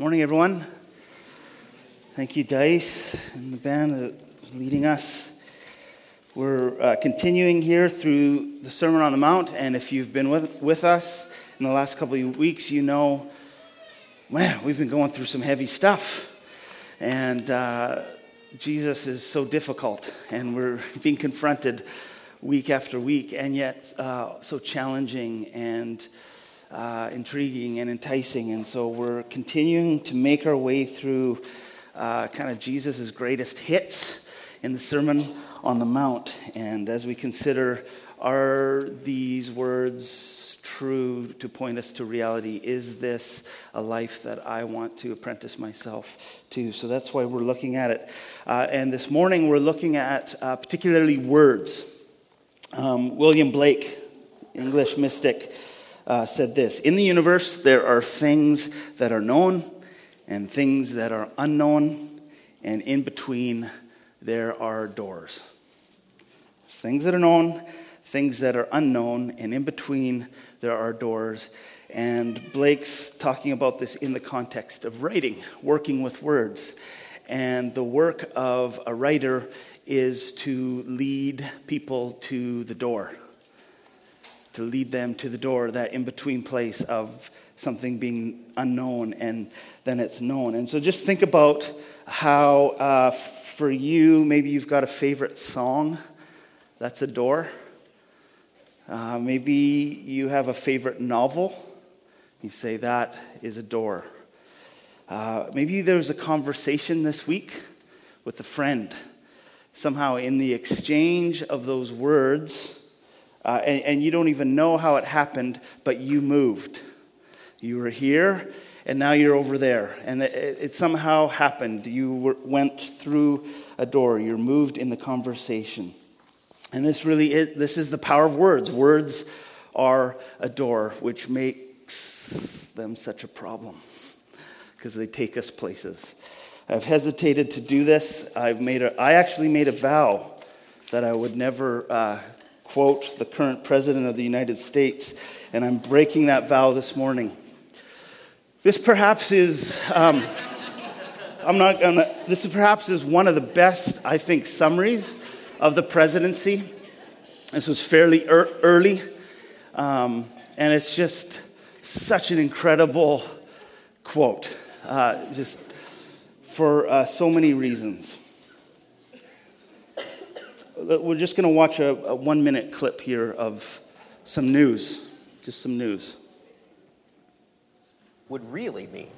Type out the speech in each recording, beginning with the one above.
Morning, everyone. Thank you, Dice, and the band leading us. We're uh, continuing here through the Sermon on the Mount, and if you've been with, with us in the last couple of weeks, you know, man, we've been going through some heavy stuff. And uh, Jesus is so difficult, and we're being confronted week after week, and yet uh, so challenging and uh, intriguing and enticing. And so we're continuing to make our way through uh, kind of Jesus' greatest hits in the Sermon on the Mount. And as we consider, are these words true to point us to reality? Is this a life that I want to apprentice myself to? So that's why we're looking at it. Uh, and this morning we're looking at uh, particularly words. Um, William Blake, English mystic, uh, said this In the universe, there are things that are known and things that are unknown, and in between, there are doors. There's things that are known, things that are unknown, and in between, there are doors. And Blake's talking about this in the context of writing, working with words. And the work of a writer is to lead people to the door to lead them to the door, that in between place of something being unknown and then it's known. And so just think about how, uh, for you, maybe you've got a favorite song that's a door. Uh, maybe you have a favorite novel. You say that is a door. Uh, maybe there was a conversation this week with a friend. Somehow, in the exchange of those words, uh, and, and you don't even know how it happened, but you moved. You were here, and now you're over there. And it, it somehow happened. You were, went through a door, you're moved in the conversation. And this really is, this is the power of words. Words are a door, which makes them such a problem because they take us places. I've hesitated to do this. I've made a, I actually made a vow that I would never uh, quote the current president of the United States, and I'm breaking that vow this morning. This perhaps is, um, I'm not gonna, this perhaps is one of the best, I think, summaries of the presidency. This was fairly er- early, um, and it's just such an incredible quote, uh, just for uh, so many reasons Uh, we're just going to watch a, a one minute clip here of some news, just some news. Would really mean.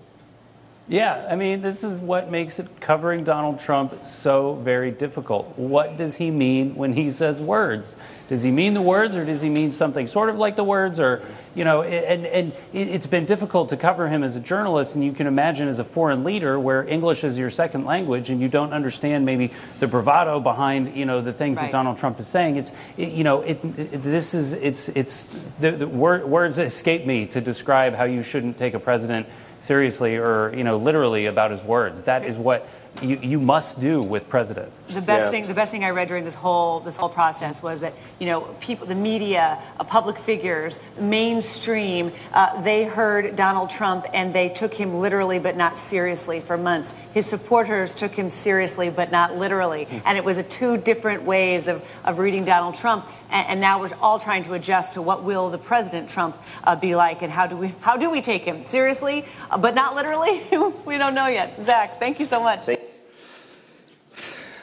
Yeah, I mean, this is what makes it covering Donald Trump so very difficult. What does he mean when he says words? Does he mean the words or does he mean something sort of like the words? Or, you know, and, and it's been difficult to cover him as a journalist. And you can imagine as a foreign leader where English is your second language and you don't understand maybe the bravado behind, you know, the things right. that Donald Trump is saying. It's, it, you know, it, it, this is, it's, it's, the, the word, words escape me to describe how you shouldn't take a president seriously or you know literally about his words. That is what you, you must do with presidents. The best yeah. thing the best thing I read during this whole this whole process was that you know people the media, uh, public figures, mainstream, uh, they heard Donald Trump and they took him literally but not seriously for months. His supporters took him seriously but not literally, hmm. and it was a two different ways of, of reading Donald Trump. And, and now we're all trying to adjust to what will the President Trump uh, be like, and how do we how do we take him seriously, uh, but not literally? we don't know yet. Zach, thank you so much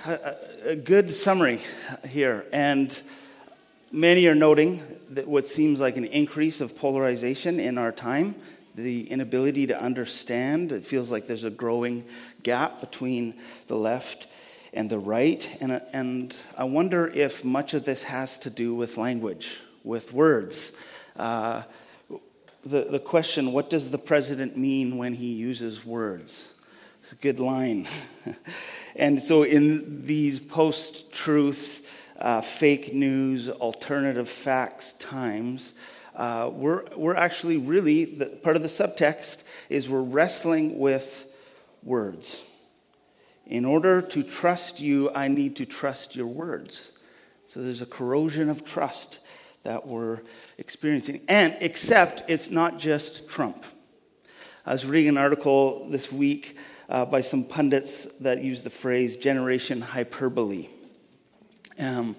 a, a good summary here, and many are noting that what seems like an increase of polarization in our time, the inability to understand. It feels like there's a growing gap between the left and the right. And, and I wonder if much of this has to do with language, with words. Uh, the, the question what does the president mean when he uses words? It's a good line. And so, in these post truth, uh, fake news, alternative facts times, uh, we're, we're actually really, the, part of the subtext is we're wrestling with words. In order to trust you, I need to trust your words. So there's a corrosion of trust that we're experiencing. And except it's not just Trump. I was reading an article this week uh, by some pundits that use the phrase generation hyperbole. Um,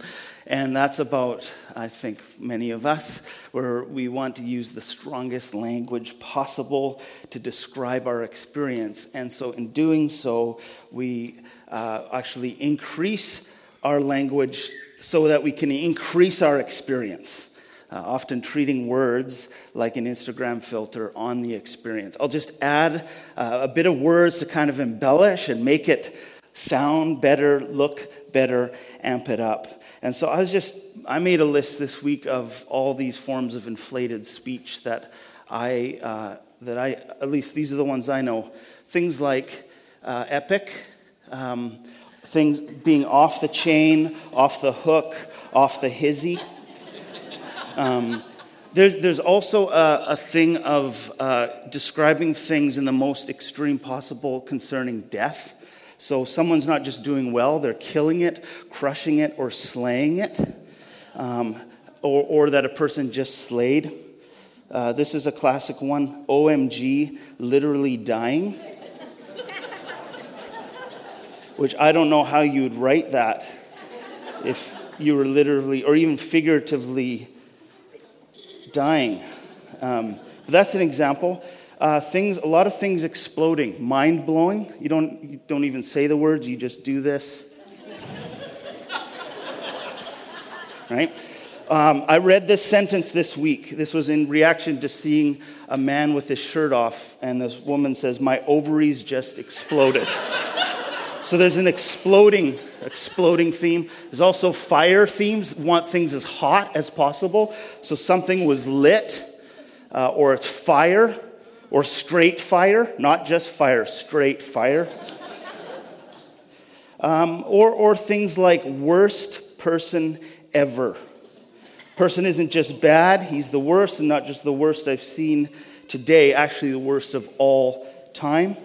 and that's about, I think, many of us, where we want to use the strongest language possible to describe our experience. And so, in doing so, we uh, actually increase our language so that we can increase our experience. Uh, often treating words like an Instagram filter on the experience. I'll just add uh, a bit of words to kind of embellish and make it sound better, look better, amp it up. And so I was just, I made a list this week of all these forms of inflated speech that I, uh, that I, at least these are the ones I know. Things like uh, epic, um, things being off the chain, off the hook, off the hizzy. Um, there's, there's also a, a thing of uh, describing things in the most extreme possible concerning death. So someone's not just doing well, they're killing it, crushing it, or slaying it, um, or, or, that a person just slayed. Uh, this is a classic one OMG, literally dying. Which I don't know how you'd write that if you were literally or even figuratively dying. Um, but that's an example. Uh, things, a lot of things exploding, mind blowing. You don't, you don't even say the words, you just do this. right? Um, I read this sentence this week. This was in reaction to seeing a man with his shirt off, and this woman says, My ovaries just exploded. so there's an exploding, exploding theme. There's also fire themes, want things as hot as possible. So something was lit, uh, or it's fire or straight fire, not just fire, straight fire. Um, or, or things like worst person ever. Person isn't just bad, he's the worst, and not just the worst I've seen today, actually, the worst of all time.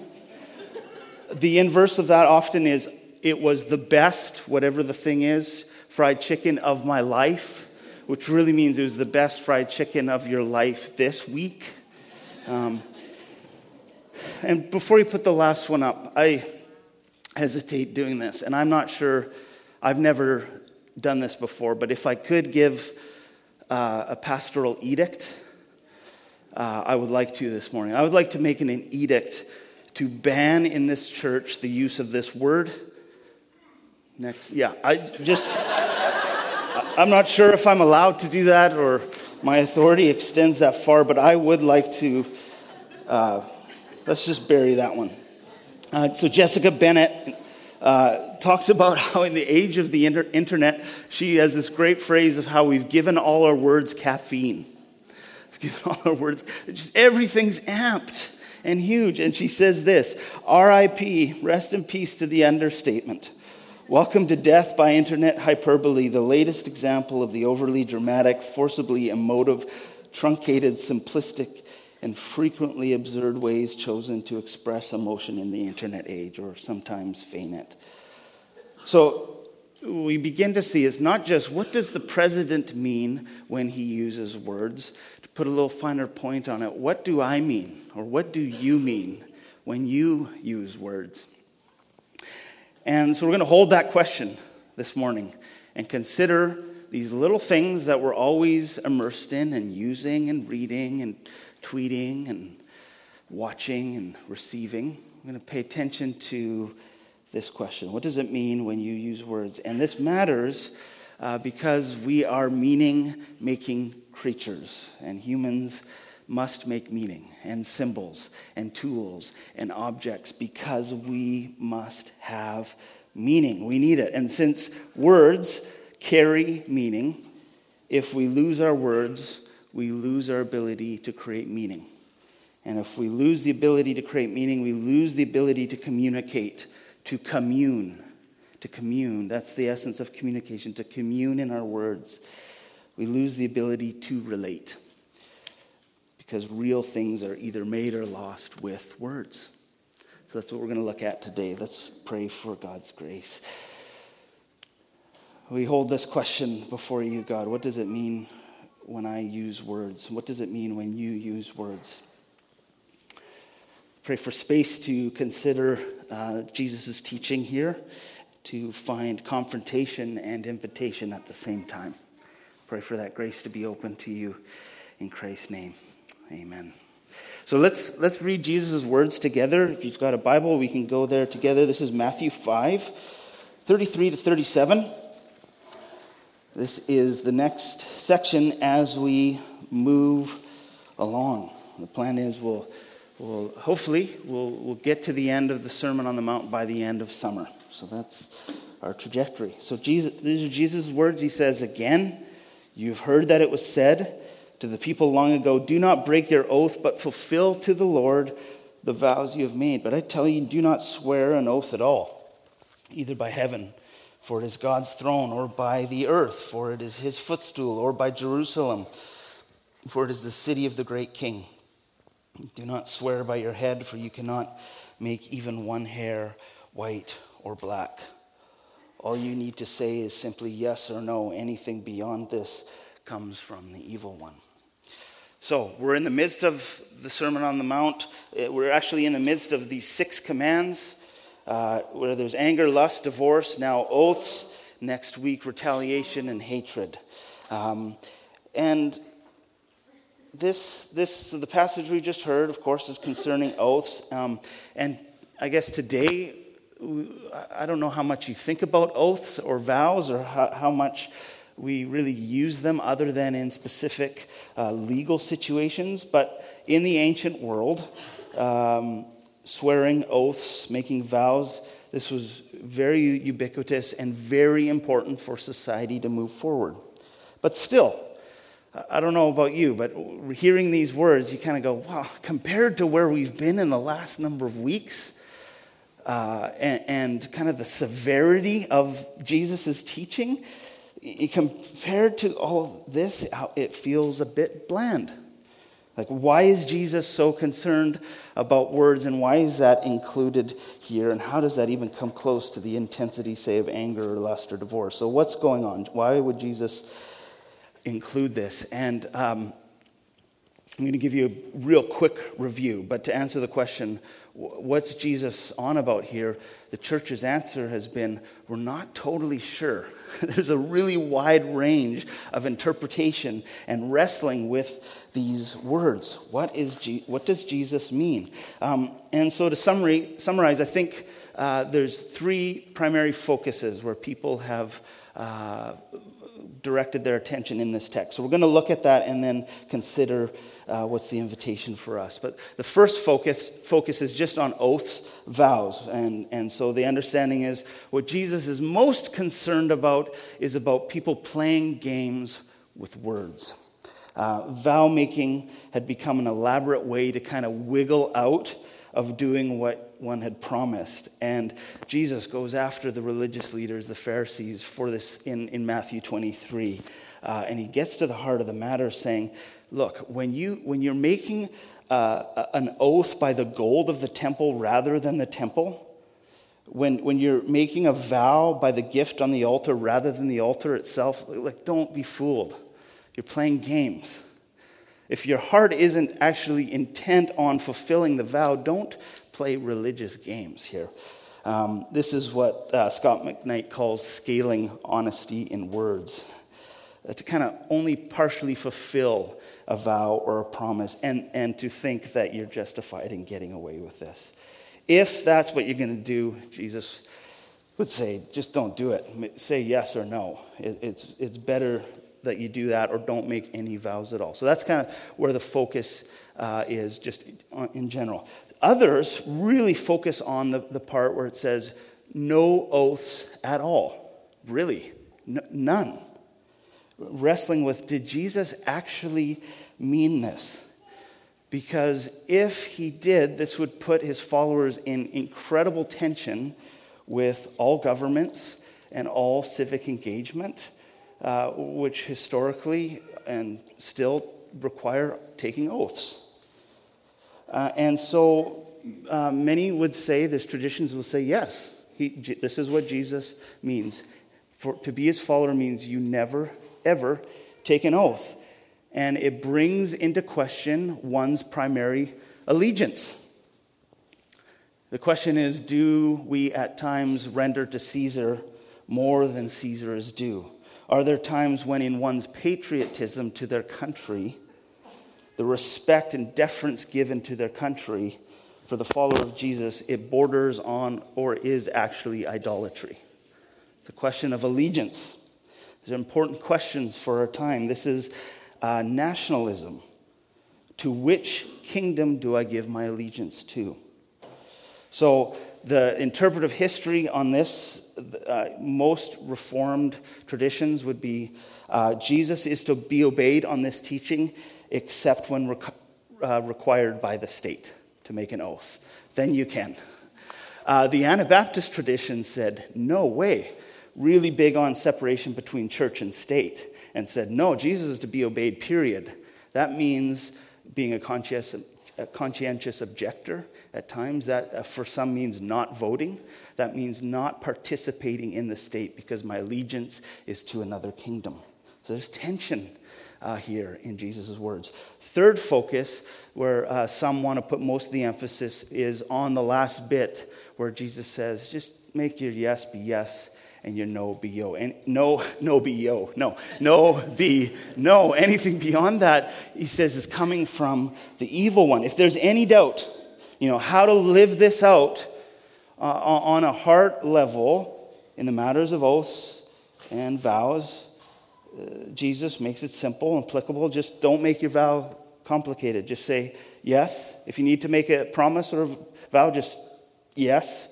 The inverse of that often is it was the best, whatever the thing is, fried chicken of my life, which really means it was the best fried chicken of your life this week. Um, and before you put the last one up, I hesitate doing this, and I'm not sure, I've never done this before, but if I could give uh, a pastoral edict, uh, I would like to this morning. I would like to make an, an edict to ban in this church the use of this word. Next, yeah, I just, I'm not sure if I'm allowed to do that or my authority extends that far, but I would like to. Uh, Let's just bury that one. Uh, so, Jessica Bennett uh, talks about how, in the age of the inter- internet, she has this great phrase of how we've given all our words caffeine. We've given all our words, just everything's amped and huge. And she says this RIP, rest in peace to the understatement. Welcome to Death by Internet Hyperbole, the latest example of the overly dramatic, forcibly emotive, truncated, simplistic, and frequently absurd ways chosen to express emotion in the internet age or sometimes feign it. So we begin to see it's not just what does the president mean when he uses words, to put a little finer point on it, what do I mean or what do you mean when you use words? And so we're going to hold that question this morning and consider these little things that we're always immersed in and using and reading and tweeting and watching and receiving. I'm going to pay attention to this question What does it mean when you use words? And this matters uh, because we are meaning making creatures, and humans must make meaning and symbols and tools and objects because we must have meaning. We need it. And since words carry meaning, if we lose our words, we lose our ability to create meaning. And if we lose the ability to create meaning, we lose the ability to communicate, to commune. To commune, that's the essence of communication, to commune in our words. We lose the ability to relate because real things are either made or lost with words. So that's what we're going to look at today. Let's pray for God's grace. We hold this question before you, God. What does it mean when I use words? What does it mean when you use words? Pray for space to consider uh, Jesus' teaching here, to find confrontation and invitation at the same time. Pray for that grace to be open to you in Christ's name. Amen. So let's, let's read Jesus' words together. If you've got a Bible, we can go there together. This is Matthew 5, 33 to 37. This is the next section as we move along. The plan is we'll, we'll hopefully we'll, we'll get to the end of the Sermon on the Mount by the end of summer. So that's our trajectory. So Jesus, these are Jesus' words. He says, Again, you've heard that it was said, to the people long ago, Do not break your oath, but fulfill to the Lord the vows you have made. But I tell you, do not swear an oath at all, either by heaven, for it is God's throne, or by the earth, for it is his footstool, or by Jerusalem, for it is the city of the great king. Do not swear by your head, for you cannot make even one hair white or black. All you need to say is simply yes or no. Anything beyond this comes from the evil one. So, we're in the midst of the Sermon on the Mount. Uh, we're actually in the midst of these six commands uh, where there's anger, lust, divorce, now oaths, next week, retaliation and hatred. Um, and this, this, the passage we just heard, of course, is concerning oaths. Um, and I guess today, I don't know how much you think about oaths or vows or how, how much we really use them other than in specific uh, legal situations. But in the ancient world, um, swearing oaths, making vows, this was very ubiquitous and very important for society to move forward. But still, I don't know about you, but hearing these words, you kind of go, wow, compared to where we've been in the last number of weeks, uh, and, and, kind of the severity of Jesus' teaching, compared to all of this, it feels a bit bland. Like, why is Jesus so concerned about words, and why is that included here? And how does that even come close to the intensity, say, of anger or lust or divorce? So, what's going on? Why would Jesus include this? And um, I'm going to give you a real quick review, but to answer the question, what's Jesus on about here? The church's answer has been we're not totally sure. There's a really wide range of interpretation and wrestling with these words. What, is Je- what does Jesus mean? Um, and so, to summary, summarize, I think uh, there's three primary focuses where people have. Uh, directed their attention in this text. So we're going to look at that and then consider uh, what's the invitation for us. But the first focus, focus is just on oaths, vows. And, and so the understanding is what Jesus is most concerned about is about people playing games with words. Uh, vow making had become an elaborate way to kind of wiggle out of doing what one had promised. And Jesus goes after the religious leaders, the Pharisees, for this in, in Matthew 23. Uh, and he gets to the heart of the matter saying, look, when, you, when you're making uh, an oath by the gold of the temple rather than the temple, when, when you're making a vow by the gift on the altar rather than the altar itself, like, don't be fooled. You're playing games. If your heart isn't actually intent on fulfilling the vow, don't play religious games here. Um, this is what uh, Scot McKnight calls scaling honesty in words. Uh, to kind of only partially fulfill a vow or a promise and, and to think that you're justified in getting away with this. If that's what you're going to do, Jesus would say, just don't do it. Say yes or no. It, it's, it's better that you do that or don't make any vows at all. So that's kind of where the focus uh, is, just in general. Others really focus on the, the part where it says, no oaths at all. Really, N- none wrestling with did Jesus actually mean this? Because if he did, this would put his followers in incredible tension with all governments and all civic engagement, uh, which historically and still require taking oaths. Uh, and so uh, many would say, there's traditions will say, yes, he, this is what Jesus means. For, to be his follower means you never ever take an oath. And it brings into question one's primary allegiance. The question is do we at times render to Caesar more than Caesar is due? Are there times when, in one's patriotism to their country, the respect and deference given to their country for the follower of Jesus, it borders on or is actually idolatry? It's a question of allegiance. These are important questions for our time. This is uh, nationalism. To which kingdom do I give my allegiance to? So, the interpretive history on this, uh, most Reformed traditions would be uh, Jesus is to be obeyed on this teaching except when uh, required by the state to make an oath. Then you can. Uh, the Anabaptist tradition said, no way, really big on separation between church and state, and said, no, Jesus is to be obeyed, period. That means being a conscientious, a conscientious objector at times. That uh, for some means not voting. That means not participating in the state because my allegiance is to another kingdom. So there's tension uh, here in Jesus' words. Third focus, where uh, some want to put most of the emphasis, is on the last bit where Jesus says, just make your yes be yes and your no be yo. And no, no be yo. No, no be no. Anything beyond that, he says, is coming from the evil one. If there's any doubt, you know, how to live this out uh, on a heart level in the matters of oaths and vows, uh, Jesus makes it simple and applicable. Just don't make your vow complicated. Just say yes. If you need to make a promise or a vow, just yes,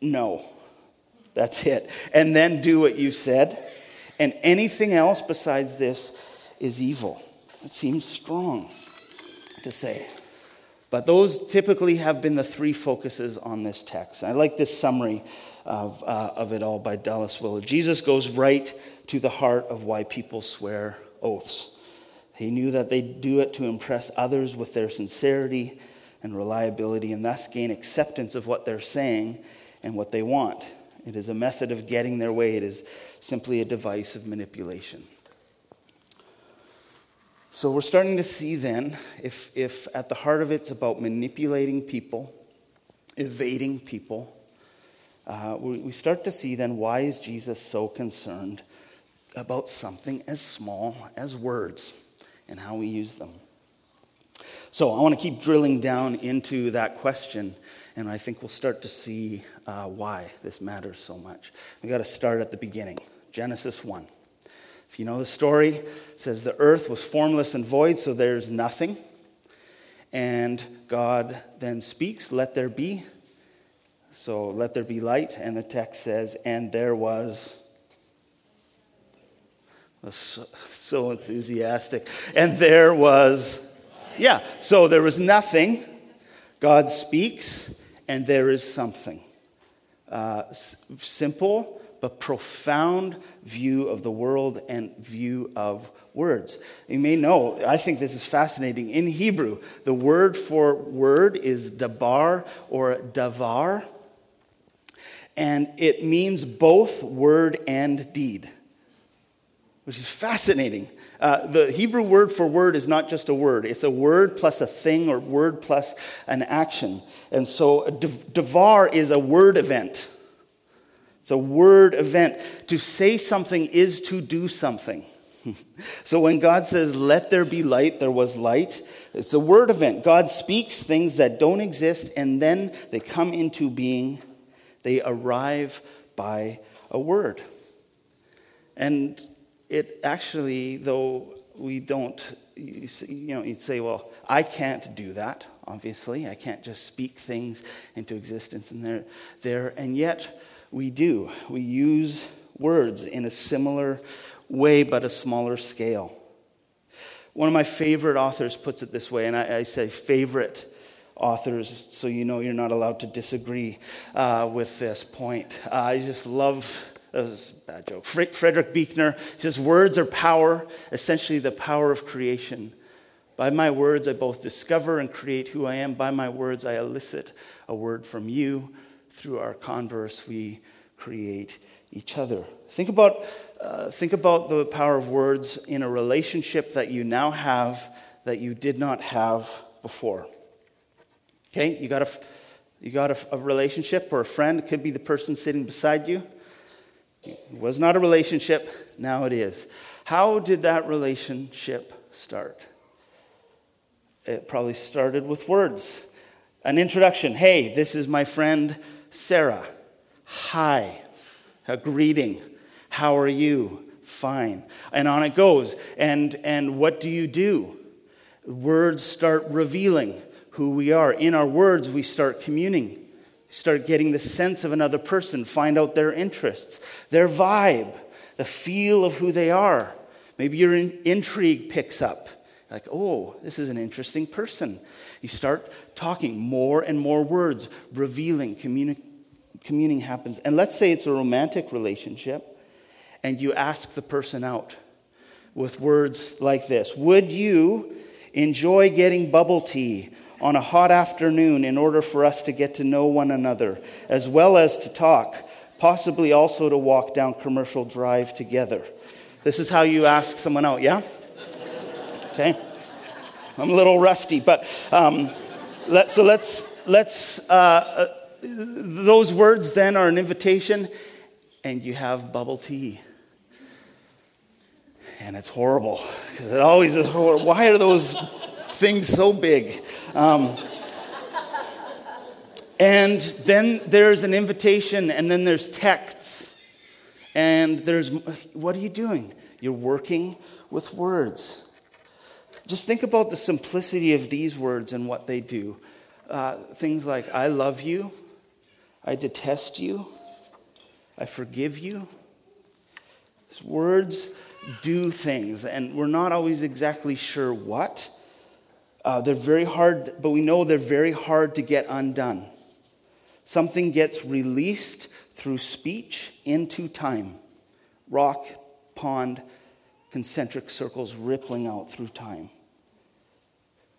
no. That's it. And then do what you said. And anything else besides this is evil. It seems strong to say. But those typically have been the three focuses on this text. I like this summary of, uh, of it all by Dallas Willard. Jesus goes right to the heart of why people swear oaths. He knew that they do it to impress others with their sincerity and reliability and thus gain acceptance of what they're saying and what they want. It is a method of getting their way, it is simply a device of manipulation. So we're starting to see then if, if at the heart of it's about manipulating people, evading people, uh, we, we start to see then why is Jesus so concerned about something as small as words and how we use them. So I want to keep drilling down into that question, and I think we'll start to see uh, why this matters so much. We got to start at the beginning Genesis 1. If you know the story, it says the earth was formless and void, so there's nothing. And God then speaks, Let there be. So let there be light. And the text says, And there was. was so, so enthusiastic. And there was. Yeah, so there was nothing. God speaks, and there is something uh, simple but profound view of the world and view of words. You may know, I think this is fascinating. In Hebrew, the word for word is dabar or davar, and it means both word and deed, which is fascinating. Uh, the Hebrew word for word is not just a word, it's a word plus a thing or word plus an action. And so, davar is a word event. It's a word event. To say something is to do something. so when God says, let there be light, there was light, it's a word event. God speaks things that don't exist and then they come into being. They arrive by a word. And it actually, though we don't, you know, you'd say, well, I can't do that, obviously. I can't just speak things into existence and they're there. And yet, we do. We use words in a similar way, but a smaller scale. One of my favorite authors puts it this way, and I, I say favorite authors, so you know you're not allowed to disagree uh, with this point. Uh, I just love that was a bad joke. Frederick Buechner says, Words are power, essentially the power of creation. By my words, I both discover and create who I am. By my words, I elicit a word from you. Through our converse, we create each other. Think about, uh, think about the power of words in a relationship that you now have that you did not have before. Okay, you got a, You got a, a relationship or a friend, it could be the person sitting beside you. It was not a relationship, now it is. How did that relationship start? It probably started with words. An introduction. Hey, this is my friend Sarah. Hi. A greeting. How are you? Fine. And on it goes. And, and what do you do? Words start revealing who we are. In our words, we start communing, start getting the sense of another person, find out their interests, their vibe, the feel of who they are. Maybe your in- intrigue picks up. Like, oh, this is an interesting person. You start talking more and more words, revealing, communi- communing happens. And let's say it's a romantic relationship, and you ask the person out with words like this Would you enjoy getting bubble tea on a hot afternoon in order for us to get to know one another, as well as to talk, possibly also to walk down Commercial Drive together? This is how you ask someone out, yeah? Okay. I'm a little rusty, but um, let, so let's, let's uh, uh, those words then are an invitation, and you have bubble tea. And it's horrible, because it always is horrible. Why are those things so big? Um, and then there's an invitation, and then there's texts. And there's, what are you doing? You're working with words. Just think about the simplicity of these words and what they do. Uh, things like, I love you, I detest you, I forgive you. Words do things, and we're not always exactly sure what. Uh, they're very hard, but we know they're very hard to get undone. Something gets released through speech into time. Rock, pond, concentric circles rippling out through time.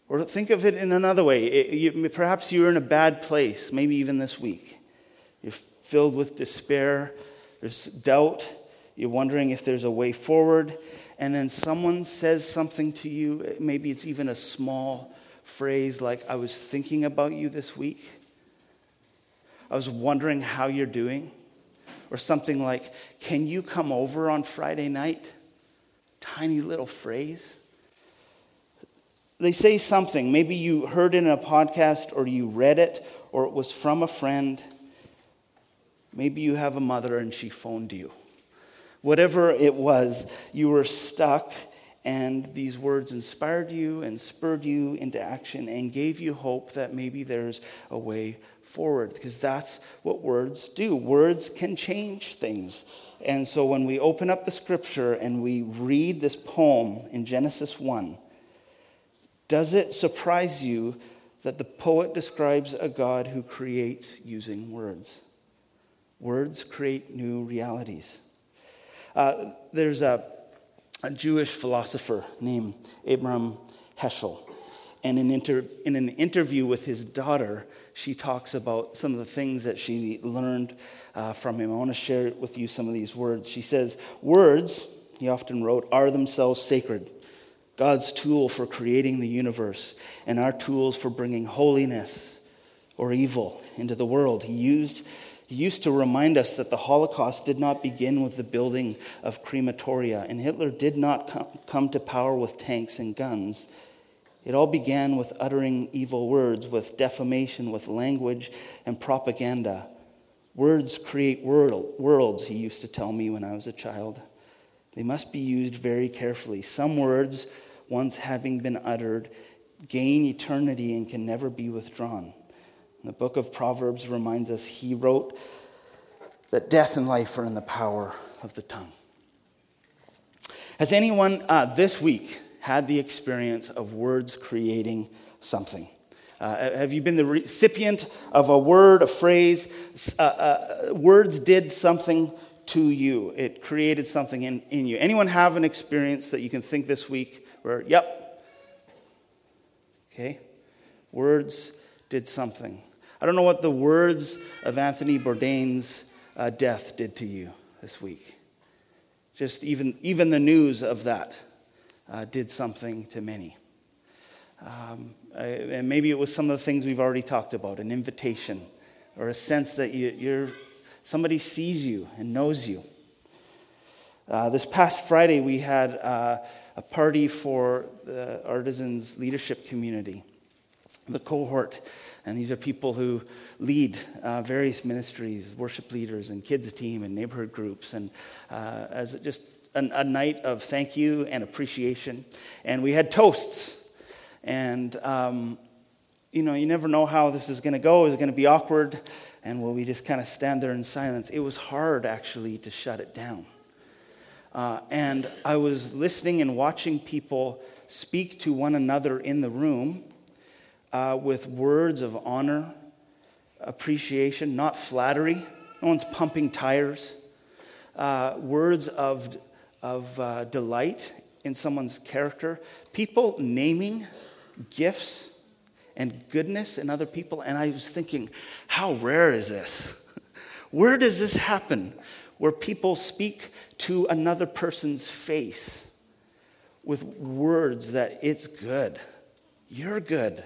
Or think of it in another way. It, you, perhaps you're in a bad place, maybe even this week. You're filled with despair, there's doubt, you're wondering if there's a way forward, and then someone says something to you. Maybe it's even a small phrase like, I was thinking about you this week. I was wondering how you're doing. Or something like, Can you come over on Friday night? Tiny little phrase. They say something. Maybe you heard it in a podcast or you read it or it was from a friend. Maybe you have a mother and she phoned you. Whatever it was, you were stuck, and these words inspired you and spurred you into action and gave you hope that maybe there's a way forward, because that's what words do. Words can change things. And so when we open up the scripture and we read this poem in Genesis 1, does it surprise you that the poet describes a God who creates using words? Words create new realities. Uh, there's a, a, Jewish philosopher named Abraham Heschel. And in, inter, in an interview with his daughter, she talks about some of the things that she learned uh, from him. I want to share with you some of these words. She says, Words, he often wrote, are themselves sacred. God's tool for creating the universe and our tools for bringing holiness or evil into the world. He used he used to remind us that the Holocaust did not begin with the building of crematoria, and Hitler did not come to power with tanks and guns. It all began with uttering evil words, with defamation, with language and propaganda. Words create worlds, he used to tell me when I was a child. They must be used very carefully. Some words, once having been uttered, gain eternity and can never be withdrawn. The book of Proverbs reminds us he wrote that death and life are in the power of the tongue. Has anyone uh, this week had the experience of words creating something? Uh, have you been the recipient of a word, a phrase? Uh, uh, words did something to you, it created something in, in you. Anyone have an experience that you can think this week where, yep, okay, words did something? I don't know what the words of Anthony Bourdain's uh, death did to you this week. Just even, even the news of that uh, did something to many. Um, Uh, and maybe it was some of the things we've already talked about an invitation or a sense that you, you're, somebody sees you and knows you. Uh, this past Friday, we had uh, a party for the Artisans Leadership Community, the cohort. And these are people who lead uh, various ministries, worship leaders, and kids' team, and neighborhood groups. And uh, as just a, a night of thank you and appreciation. And we had toasts. And, um, you know, you never know how this is going to go. Is it going to be awkward? And will we just kind of stand there in silence? It was hard, actually, to shut it down. Uh, and I was listening and watching people speak to one another in the room uh, with words of honor, appreciation, not flattery. No one's pumping tires. Uh, words of, of uh, delight in someone's character. People naming gifts and goodness in other people. And I was thinking, how rare is this? Where does this happen? Where people speak to another person's face with words that it's good. You're good.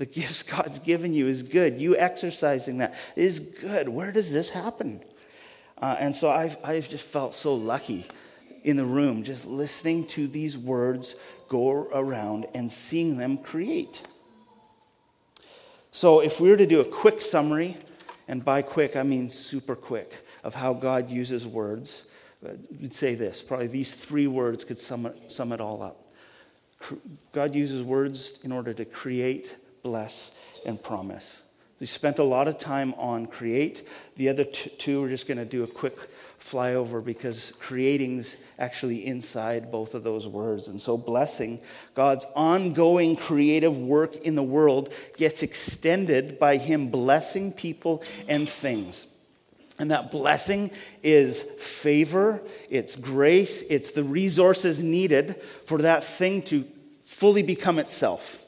The gifts God's given you is good. You exercising that is good. Where does this happen? Uh, and so I've, I've just felt so lucky in the room, just listening to these words go around and seeing them create. So, if we were to do a quick summary, and by quick I mean super quick, of how God uses words, uh, we'd say this probably these three words could sum it, sum it all up. God uses words in order to create, bless, and promise. We spent a lot of time on create. The other two, we're just going to do a quick flyover because creating's actually inside both of those words. And so, blessing, God's ongoing creative work in the world, gets extended by Him blessing people and things. And that blessing is favor, it's grace, it's the resources needed for that thing to fully become itself.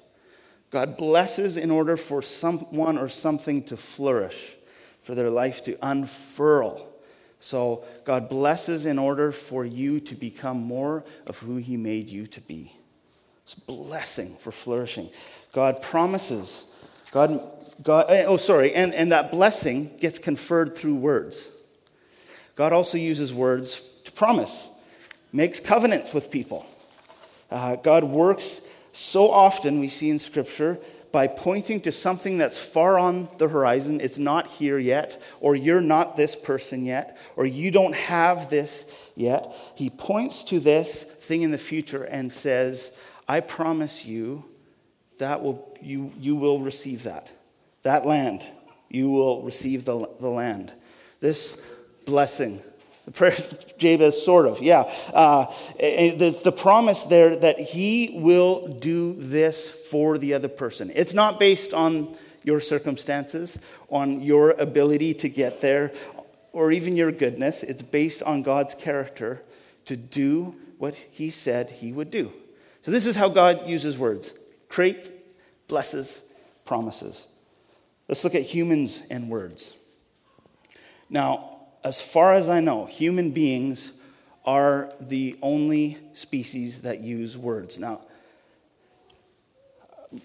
God blesses in order for someone or something to flourish, for their life to unfurl. So, God blesses in order for you to become more of who He made you to be. It's blessing for flourishing. God promises. God, God eh, oh, sorry, and, and that blessing gets conferred through words. God also uses words to promise, makes covenants with people. Uh, God works so often we see in Scripture by pointing to something that's far on the horizon, it's not here yet, or you're not this person yet, or you don't have this yet. He points to this thing in the future and says, I promise you that will, you, you will receive that. That land, you will receive the, the land. This blessing the prayer Jabez, sort of, yeah. Uh, there's the promise there that he will do this for the other person. It's not based on your circumstances, on your ability to get there, or even your goodness. It's based on God's character to do what he said he would do. So, this is how God uses words create, blesses, promises. Let's look at humans and words. Now, as far as I know, human beings are the only species that use words. Now,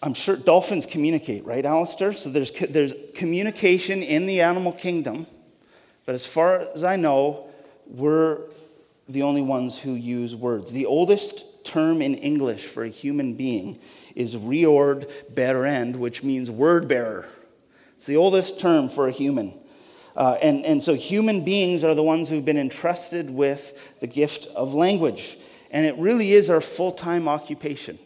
I'm sure dolphins communicate, right, Alistair? So there's, there's communication in the animal kingdom, but as far as I know, we're the only ones who use words. The oldest term in English for a human being is Rheord berend, which means word bearer. It's the oldest term for a human. Uh, and, and so human beings are the ones who've been entrusted with the gift of language. And it really is our full time occupation,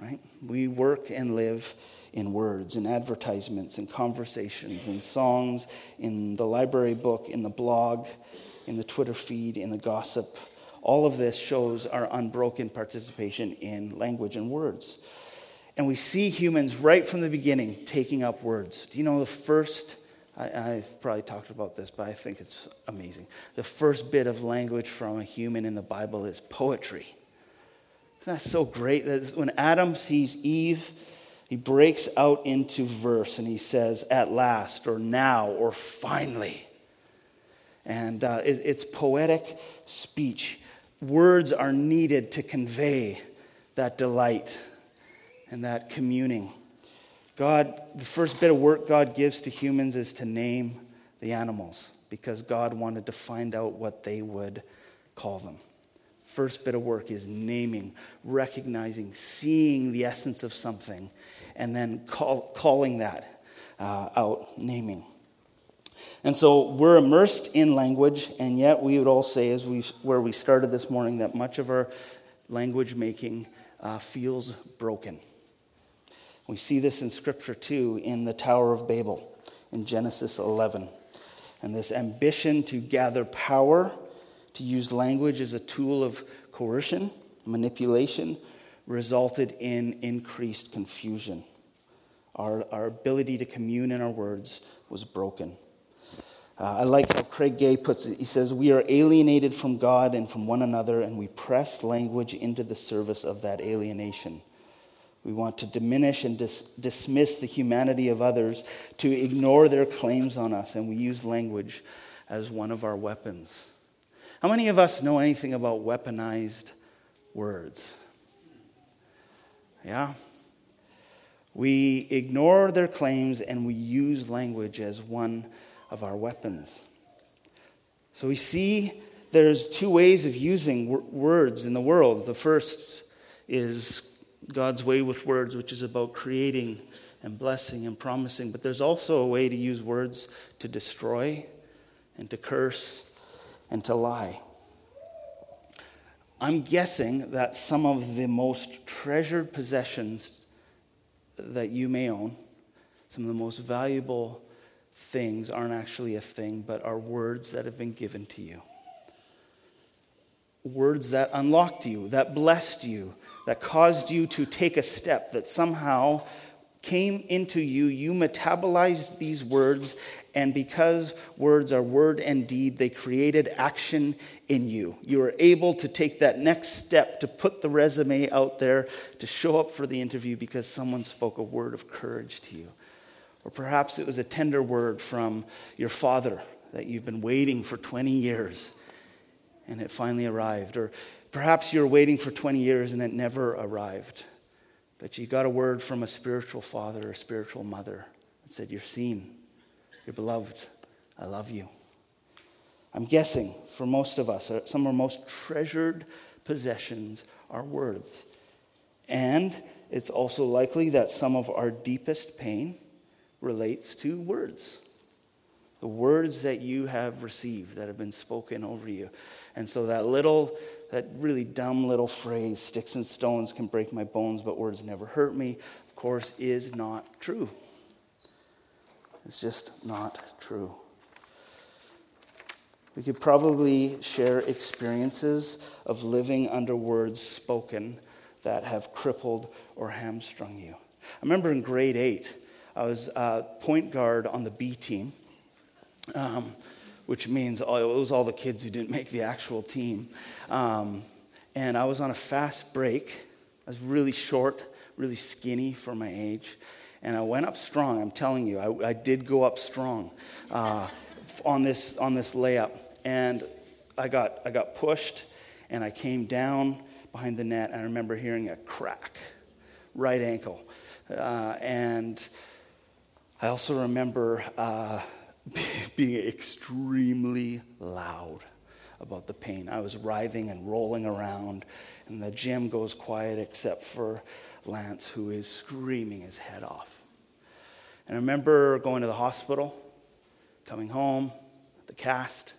right? We work and live in words, in advertisements, in conversations, in songs, in the library book, in the blog, in the Twitter feed, in the gossip. All of this shows our unbroken participation in language and words. And we see humans right from the beginning taking up words. Do you know the first I, have probably talked about this, but I think it's amazing. The first bit of language from a human in the Bible is poetry. Isn't that so great? That when Adam sees Eve, he breaks out into verse and he says, at last, or now, or finally. And uh, it, it's poetic speech. Words are needed to convey that delight and that communing. God, the first bit of work God gives to humans is to name the animals because God wanted to find out what they would call them. First bit of work is naming, recognizing, seeing the essence of something, and then call, calling that uh, out, naming. And so we're immersed in language, and yet we would all say, as we where we started this morning, that much of our language making uh, feels broken. We see this in Scripture too, in the Tower of Babel, in Genesis 11. And this ambition to gather power, to use language as a tool of coercion, manipulation, resulted in increased confusion. Our, our ability to commune in our words was broken. Uh, I like how Craig Gay puts it. He says, We are alienated from God and from one another, and we press language into the service of that alienation. We want to diminish and dis- dismiss the humanity of others, to ignore their claims on us, and we use language as one of our weapons. How many of us know anything about weaponized words? Yeah? We ignore their claims and we use language as one of our weapons. So we see there's two ways of using words in the world. The first is God's way with words, which is about creating and blessing and promising. But there's also a way to use words to destroy and to curse and to lie. I'm guessing that some of the most treasured possessions that you may own, some of the most valuable things, aren't actually a thing, but are words that have been given to you. Words that unlocked you, that blessed you, that caused you to take a step, that somehow came into you. You metabolized these words, and because words are word and deed, they created action in you. You were able to take that next step to put the resume out there, to show up for the interview because someone spoke a word of courage to you. Or perhaps it was a tender word from your father that you've been waiting for 20 years and it finally arrived. Or Perhaps you're waiting for 20 years and it never arrived. But you got a word from a spiritual father or spiritual mother that said, You're seen, you're beloved, I love you. I'm guessing for most of us, uh, some of our most treasured possessions are words. And it's also likely that some of our deepest pain relates to words. The words that you have received that have been spoken over you. And so that little that really dumb little phrase, sticks and stones can break my bones, but words never hurt me, of course, is not true. It's just not true. We could probably share experiences of living under words spoken that have crippled or hamstrung you. I remember in grade eight, I was a point guard on the B team. Um, which means it was all the kids who didn't make the actual team. Um, and I was on a fast break. I was really short, really skinny for my age. And I went up strong. I'm telling you, I, I did go up strong uh, on, this, on this layup. And I got, I got pushed, and I came down behind the net. And I remember hearing a crack, right ankle. Uh, and I also remember uh, being extremely loud about the pain. I was writhing and rolling around, and the gym goes quiet except for Lance, who is screaming his head off. And I remember going to the hospital, coming home, the cast,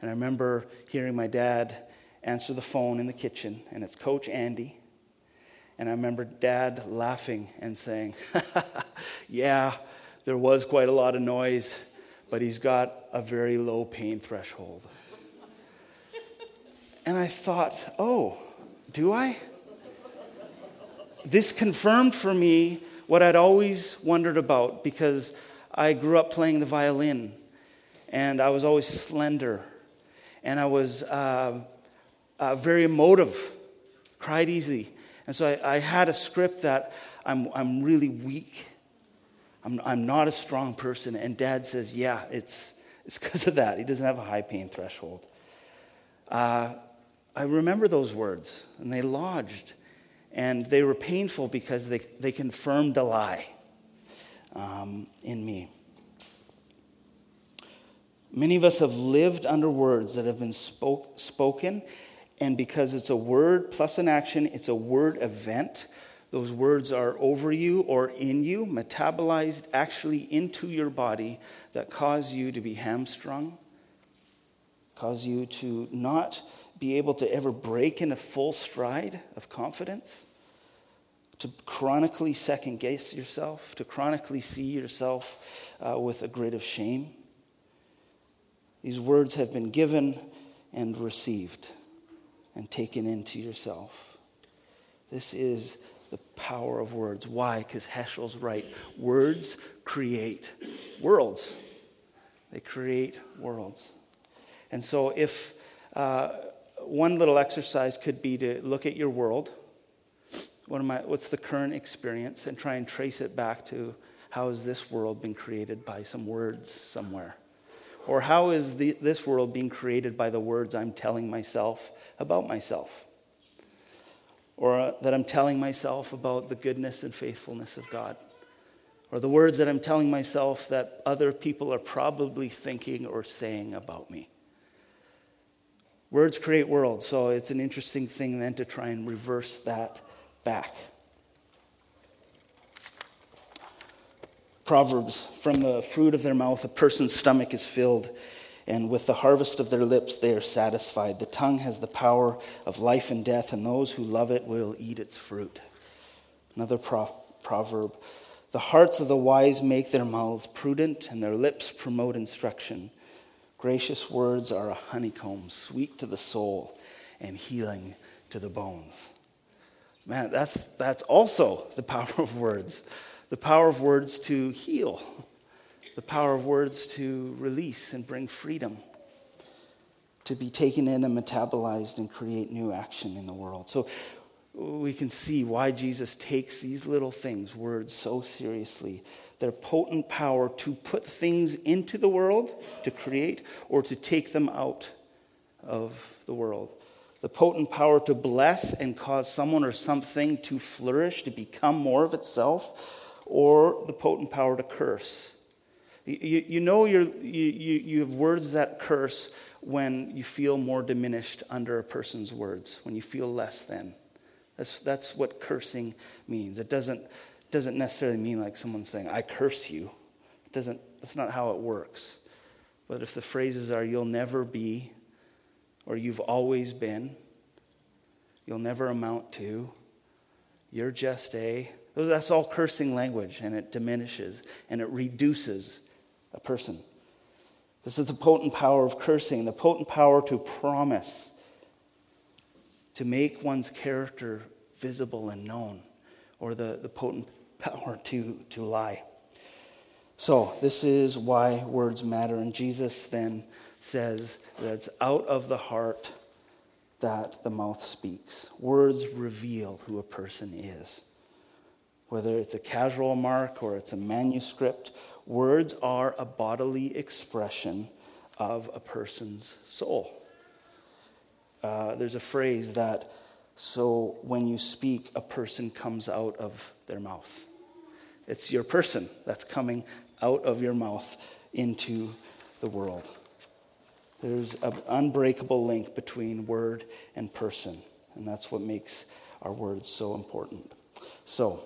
and I remember hearing my dad answer the phone in the kitchen, and it's Coach Andy. And I remember dad laughing and saying, Yeah, there was quite a lot of noise but he's got a very low pain threshold. And I thought, oh, do I? This confirmed for me what I'd always wondered about because I grew up playing the violin and I was always slender and I was uh, uh, very emotive, cried easily. And so I, I had a script that I'm, I'm really weak I'm, I'm not a strong person. And dad says, Yeah, it's it's because of that. He doesn't have a high pain threshold. Uh, I remember those words, and they lodged. And they were painful because they, they confirmed a lie um, in me. Many of us have lived under words that have been spoke, spoken, and because it's a word plus an action, it's a word event. Those words are over you or in you, metabolized actually into your body, that cause you to be hamstrung, cause you to not be able to ever break in a full stride of confidence, to chronically second guess yourself, to chronically see yourself uh, with a grid of shame. These words have been given and received and taken into yourself. This is the power of words. Why? Because Heschel's right. Words create worlds. They create worlds. And so, if uh, one little exercise could be to look at your world, what am I, what's the current experience, and try and trace it back to how has this world been created by some words somewhere? Or how is the, this world being created by the words I'm telling myself about myself? Or uh, that I'm telling myself about the goodness and faithfulness of God? Or the words that I'm telling myself that other people are probably thinking or saying about me? Words create worlds, so it's an interesting thing then to try and reverse that back. Proverbs From the fruit of their mouth, a person's stomach is filled, and with the harvest of their lips, they are satisfied. The tongue has the power of life and death, and those who love it will eat its fruit. Another pro- proverb The hearts of the wise make their mouths prudent, and their lips promote instruction. Gracious words are a honeycomb, sweet to the soul and healing to the bones. Man, that's, that's also the power of words the power of words to heal, the power of words to release and bring freedom, to be taken in and metabolized and create new action in the world. So we can see why Jesus takes these little things, words, so seriously. Their potent power to put things into the world, to create, or to take them out of the world the potent power to bless and cause someone or something to flourish, to become more of itself, or the potent power to curse. You, you know you you, you have words that curse when you feel more diminished under a person's words, when you feel less than. That's, that's what cursing means. It doesn't, doesn't necessarily mean like someone saying, I curse you. It doesn't, that's not how it works. But if the phrases are, you'll never be, or you've always been, you'll never amount to, you're just a, that's all cursing language, and it diminishes and it reduces a person. This is the potent power of cursing, the potent power to promise, to make one's character visible and known, or the, the potent power to, to lie. So, this is why words matter. And Jesus then says that it's out of the heart that the mouth speaks. Words reveal who a person is whether it's a casual mark or it's a manuscript, words are a bodily expression of a person's soul. Uh, there's a phrase that, so when you speak, a person comes out of their mouth. It's your person that's coming out of your mouth into the world. There's an unbreakable link between word and person, and that's what makes our words so important. So,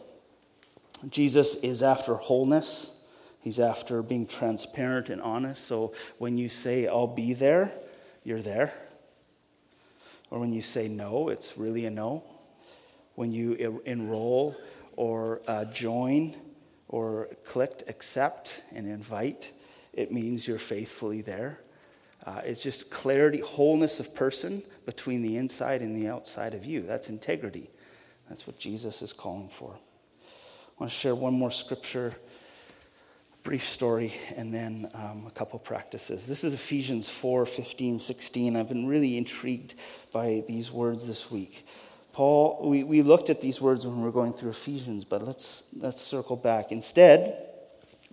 Jesus is after wholeness. He's after being transparent and honest. So when you say, I'll be there, you're there. Or when you say no, it's really a no. When you enroll or uh, join or click accept and invite, it means you're faithfully there. Uh, it's just clarity, wholeness of person between the inside and the outside of you. That's integrity. That's what Jesus is calling for. I want to share one more scripture, brief story, and then um, a couple practices. This is Ephesians 4 15, 16. I've been really intrigued by these words this week. Paul, we, we looked at these words when we were going through Ephesians, but let's, let's circle back. Instead,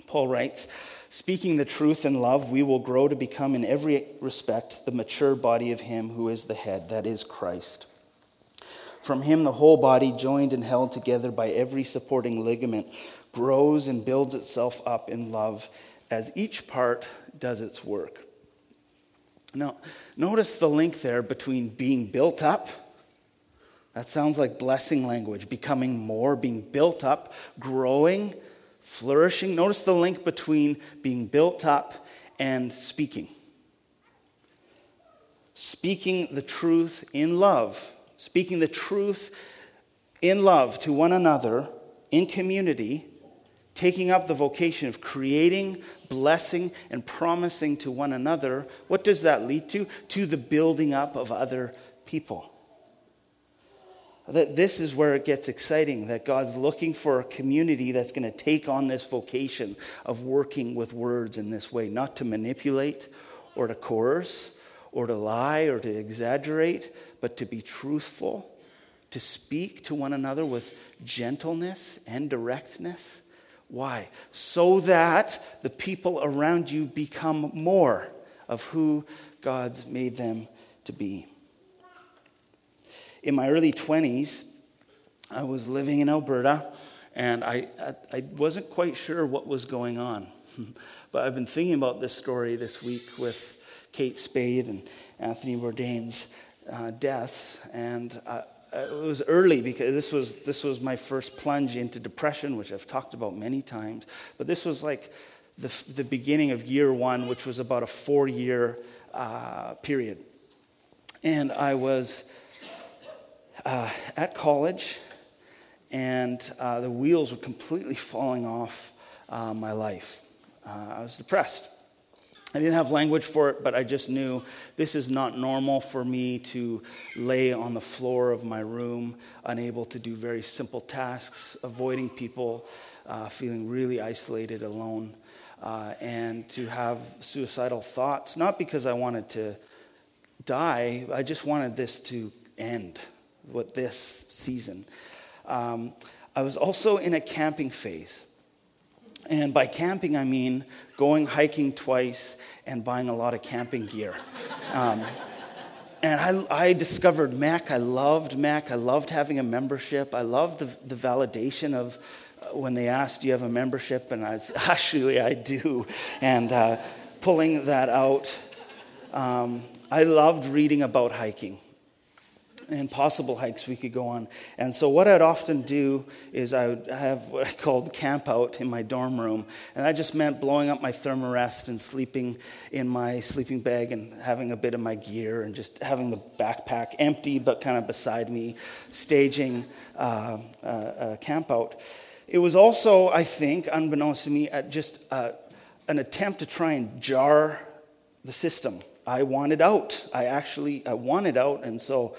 Paul writes, Speaking the truth in love, we will grow to become, in every respect, the mature body of Him who is the head, that is Christ. From him, the whole body, joined and held together by every supporting ligament, grows and builds itself up in love as each part does its work. Now, notice the link there between being built up. That sounds like blessing language, becoming more, being built up, growing, flourishing. Notice the link between being built up and speaking. Speaking the truth in love, speaking the truth in love to one another in community, taking up the vocation of creating, blessing, and promising to one another. What does that lead to? To the building up of other people that this is where it gets exciting that God's looking for a community that's going to take on this vocation of working with words in this way, not to manipulate or to coerce or to lie or to exaggerate, but to be truthful, to speak to one another with gentleness and directness. Why? So that the people around you become more of who God's made them to be in my early 20s, I was living in Alberta and I, I, wasn't quite sure what was going on. but I've been thinking about this story this week with Kate Spade and Anthony Bourdain's uh, deaths. And uh, it was early because this was, this was my first plunge into depression, which I've talked about many times. But this was like the, the beginning of year one, which was about a four year uh, period. And I was uh, at college, and uh, the wheels were completely falling off uh, my life. Uh, I was depressed. I didn't have language for it, but I just knew this is not normal for me to lay on the floor of my room, unable to do very simple tasks, avoiding people, uh, feeling really isolated, alone, uh, and to have suicidal thoughts. Not because I wanted to die, I just wanted this to end with this season. Um, I was also in a camping phase. And by camping, I mean going hiking twice and buying a lot of camping gear. Um, and I, I, discovered MEC. I loved MEC. I loved having a membership. I loved the, the validation of uh, when they asked, Do you have a membership? And I said, Actually, I do. And uh, pulling that out. Um, I loved reading about hiking and possible hikes we could go on. And so, what I'd often do is I would have what I called camp out in my dorm room. And that just meant blowing up my thermarest and sleeping in my sleeping bag and having a bit of my gear and just having the backpack empty but kind of beside me, staging uh, a camp out. It was also, I think, unbeknownst to me, just uh, an attempt to try and jar the system. I wanted out. I actually I wanted out, and so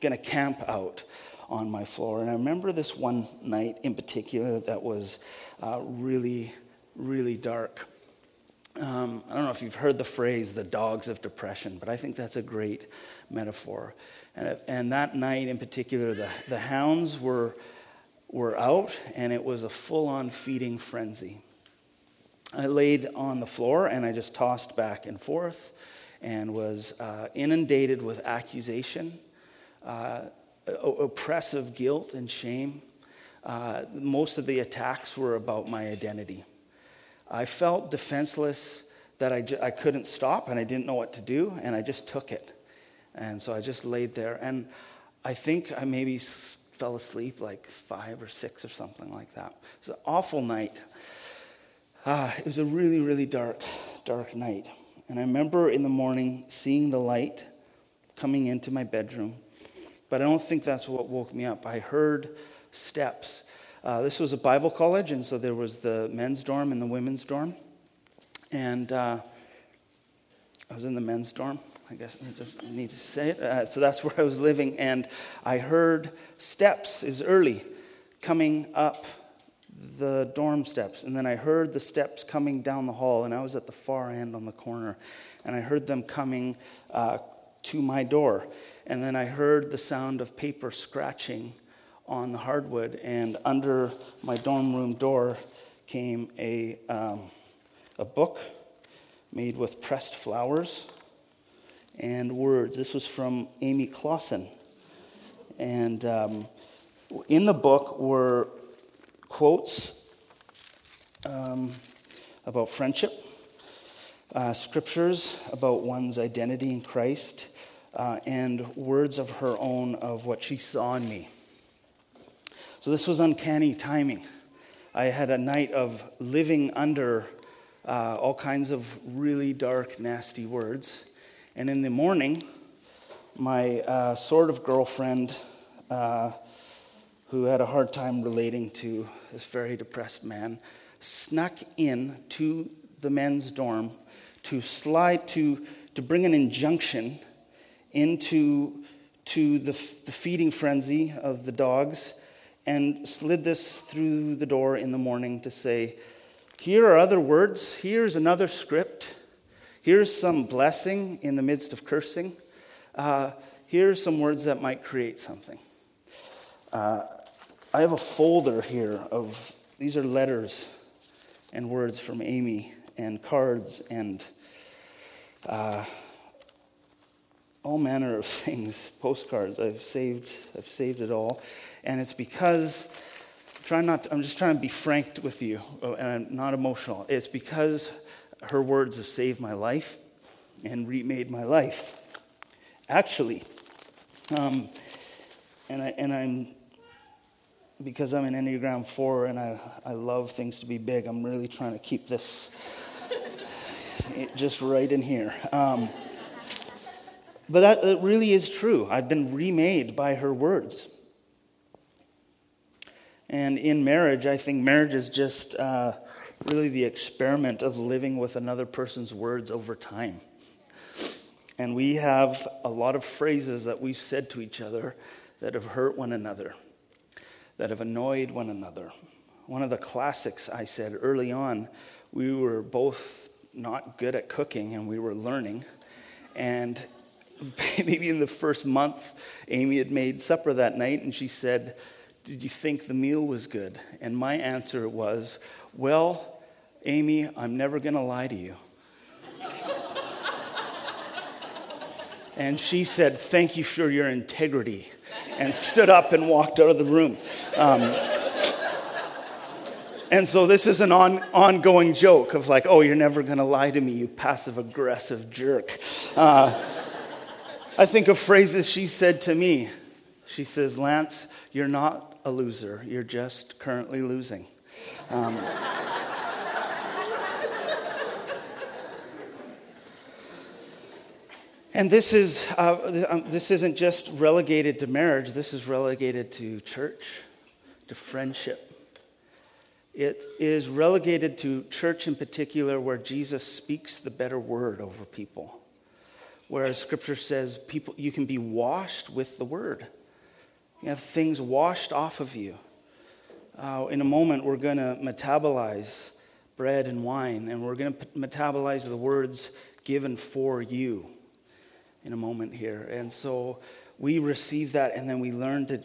going to camp out on my floor. And I remember this one night in particular that was uh, really, really dark. Um, I don't know if you've heard the phrase the dogs of depression, but I think that's a great metaphor. And, and that night in particular, the, the hounds were, were out, and it was a full on feeding frenzy. I laid on the floor and I just tossed back and forth and was uh, inundated with accusation uh, oppressive guilt and shame. Uh, most of the attacks were about my identity. I felt defenseless that I, couldn't stop and I didn't know what to do, and I just took it. And so I just laid there. And I think I maybe fell asleep like five or six or something like that. It was an awful night. Uh, it was a really, really dark, dark night. And I remember in the morning seeing the light coming into my bedroom but I don't think that's what woke me up. I heard steps. Uh, this was a Bible college, and so there was the men's dorm and the women's dorm. And uh, I was in the men's dorm. I guess I just need to say it. Uh, so that's where I was living, and I heard steps. It was early, coming up the dorm steps, and then I heard the steps coming down the hall, and I was at the far end on the corner, and I heard them coming uh, to my door. And then I heard the sound of paper scratching on the hardwood, and under my dorm room door came a, um, a book made with pressed flowers and words. This was from Amy Clausen. And um, in the book were quotes um, about friendship, uh, scriptures about one's identity in Christ, uh, and words of her own of what she saw in me. So this was uncanny timing. I had a night of living under uh, all kinds of really dark, nasty words. And in the morning, my uh, sort of girlfriend, uh, who had a hard time relating to this very depressed man, snuck in to the men's dorm to slide to, to bring an injunction into to the, the feeding frenzy of the dogs and slid this through the door in the morning to say, Here are other words, here's another script, here's some blessing in the midst of cursing, uh, here's some words that might create something. Uh, I have a folder here of these are letters and words from Amy and cards and uh, all manner of things, postcards. I've saved, I've saved it all. And it's because trying not to, I'm just trying to be frank with you, uh, and I'm not emotional. It's because her words have saved my life and remade my life. Actually, um, and, I, and I'm, because I'm an Enneagram 4 and I, I love things to be big, I'm really trying to keep this just right in here. Um, but that, that really is true. I've been remade by her words. And in marriage, I think marriage is just uh, really the experiment of living with another person's words over time. And we have a lot of phrases that we've said to each other that have hurt one another, that have annoyed one another. One of the classics I said early on, we were both not good at cooking and we were learning. And maybe in the first month, Amy had made supper that night and she said, Did you think the meal was good? And my answer was, Well, Amy, I'm never going to lie to you. and she said, Thank you for your integrity, and stood up and walked out of the room. Um, and so this is an on, ongoing joke of like, oh, you're never going to lie to me, you passive aggressive jerk. Uh, I think of phrases she said to me. She says, Lance, you're not a loser, you're just currently losing. Um, and this, is, uh, um, this isn't just relegated to marriage, this is relegated to church, to friendship. It is relegated to church in particular, where Jesus speaks the better word over people. Whereas scripture says people, you can be washed with the word. You have things washed off of you. Uh, in a moment, we're going to metabolize bread and wine, and we're going to metabolize the words given for you in a moment here. And so we receive that, and then we learn to,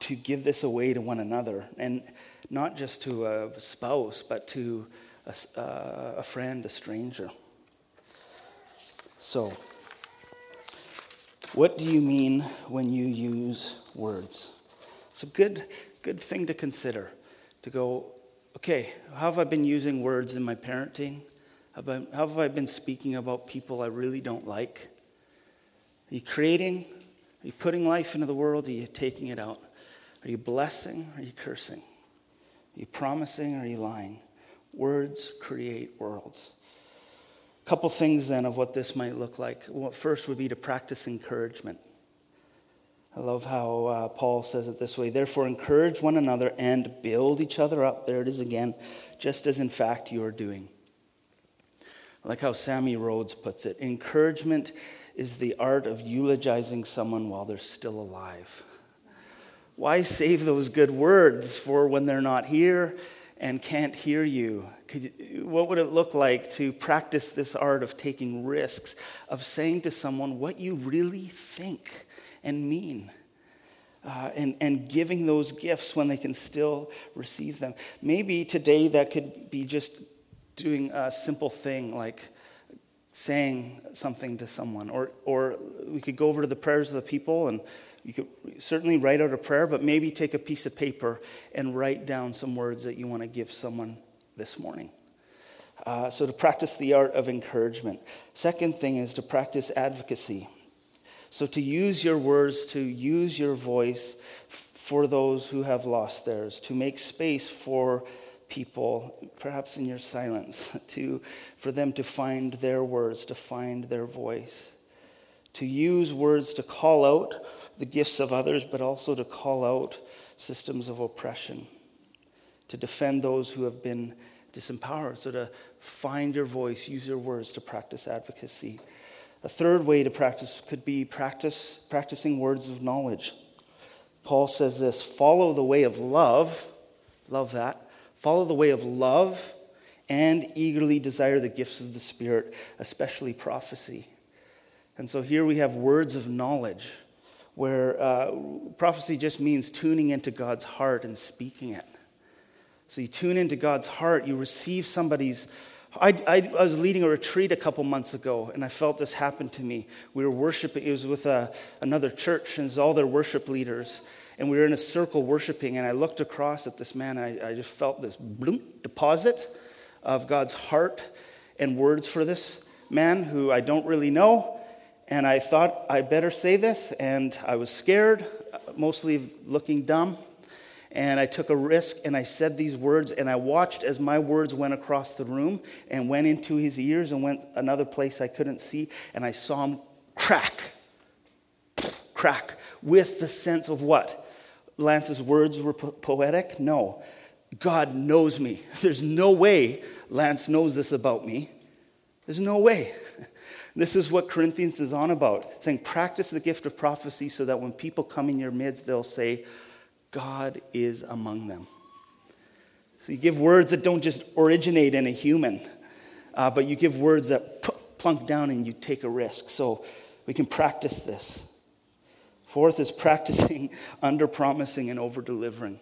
to give this away to one another. And not just to a spouse, but to a, uh, a friend, a stranger. So, what do you mean when you use words? It's a good, good thing to consider. To go, okay, how have I been using words in my parenting? How have I been speaking about people I really don't like? Are you creating? Are you putting life into the world? Are you taking it out? Are you blessing? Are you cursing? Are you promising? Are you lying? Words create worlds. A couple things then of what this might look like. Well, first would be to practice encouragement. I love how uh, Paul says it this way Therefore, encourage one another and build each other up. There it is again, just as in fact you are doing. I like how Sammy Rhodes puts it encouragement is the art of eulogizing someone while they're still alive. Why save those good words for when they're not here and can't hear you? you? What would it look like to practice this art of taking risks, of saying to someone what you really think and mean? Uh, and, and giving those gifts when they can still receive them. Maybe today that could be just doing a simple thing like saying something to someone. Or, or we could go over to the prayers of the people and you could certainly write out a prayer, but maybe take a piece of paper and write down some words that you want to give someone this morning. Uh, so, to practice the art of encouragement. Second thing is to practice advocacy. So, to use your words, to use your voice for those who have lost theirs, to make space for people, perhaps in your silence, to, for them to find their words, to find their voice. To use words to call out the gifts of others, but also to call out systems of oppression, to defend those who have been disempowered. So to find your voice, use your words to practice advocacy. A third way to practice could be practice practicing words of knowledge. Paul says this follow the way of love, love that, follow the way of love and eagerly desire the gifts of the Spirit, especially prophecy. And so here we have words of knowledge, where uh, prophecy just means tuning into God's heart and speaking it. So you tune into God's heart, you receive somebody's. I, I, I, was leading a retreat a couple months ago, and I felt this happen to me. We were worshiping, it was with a, uh, another church, and it was all their worship leaders. And we were in a circle worshiping, and I looked across at this man, and I, I just felt this bloom, deposit of God's heart and words for this man who I don't really know. And I thought I better say this, and I was scared, mostly looking dumb. And I took a risk and I said these words and I watched as my words went across the room and went into his ears and went another place I couldn't see. And I saw him crack crack with the sense of what? Lance's words were po- poetic? No. God knows me. There's no way Lance knows this about me. There's no way This is what Corinthians is on about, saying, practice the gift of prophecy so that when people come in your midst, they'll say, God is among them. So you give words that don't just originate in a human, uh, but you give words that plunk down and you take a risk. So we can practice this. Fourth is practicing under promising and over delivering.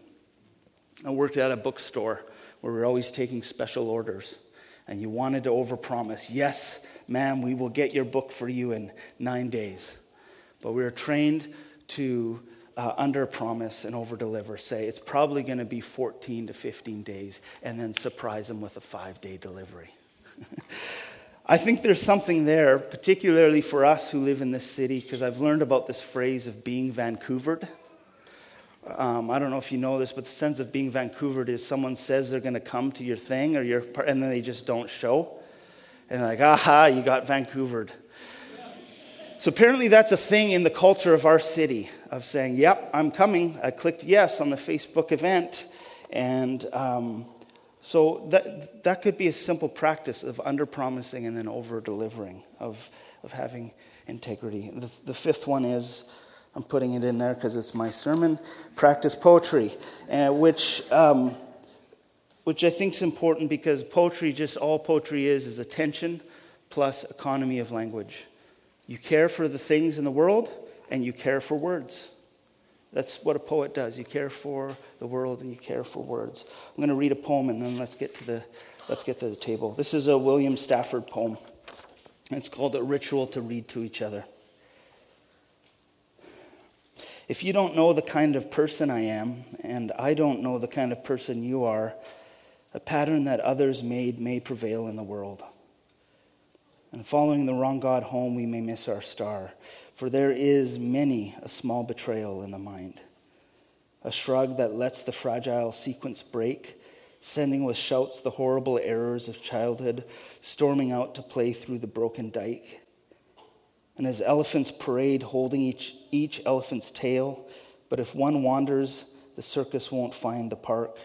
I worked at a bookstore where we were always taking special orders, and you wanted to overpromise. Yes, ma'am, we will get your book for you in nine days. But we are trained to uh, under promise and over deliver. Say it's probably going to be 14 to 15 days, and then surprise them with a five day delivery. I think there's something there, particularly for us who live in this city, because I've learned about this phrase of being Vancouvered. Um, I don't know if you know this, but the sense of being Vancouvered is someone says they're going to come to your thing or your, and then they just don't show. And like, aha, you got Vancouvered. So apparently, that's a thing in the culture of our city of saying, Yep, I'm coming. I clicked yes on the Facebook event. And um, so that, that could be a simple practice of under promising and then over delivering, of, of having integrity. The, the fifth one is I'm putting it in there because it's my sermon practice poetry, uh, which. Um, which I think is important because poetry, just all poetry is, is attention plus economy of language. You care for the things in the world, and you care for words. That's what a poet does. You care for the world and you care for words. I'm going to read a poem and then let's get to the, let's get to the table. This is a William Stafford poem. It's called A Ritual to Read to Each Other. If you don't know the kind of person I am, and I don't know the kind of person you are, a pattern that others made may prevail in the world. And following the wrong God home, we may miss our star. For there is many a small betrayal in the mind, a shrug that lets the fragile sequence break, sending with shouts the horrible errors of childhood, storming out to play through the broken dike. And as elephants parade, holding each, each elephant's tail, but if one wanders, the circus won't find the park.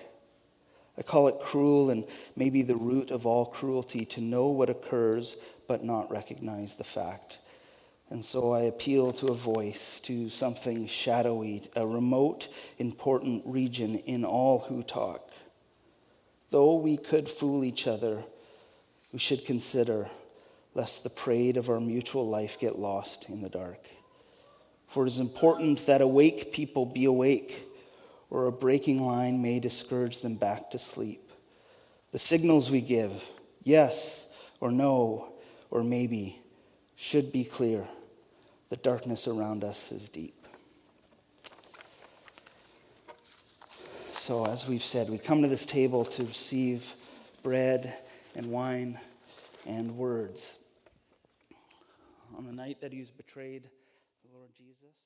I call it cruel and maybe the root of all cruelty to know what occurs but not recognize the fact. And so I appeal to a voice, to something shadowy, a remote, important region in all who talk. Though we could fool each other, we should consider lest the parade of our mutual life get lost in the dark. For it is important that awake people be awake, or a breaking line may discourage them back to sleep. The signals we give, yes or no, or maybe should be clear. The darkness around us is deep. So, as we've said, we come to this table to receive bread and wine and words. On the night that he was betrayed, the Lord Jesus.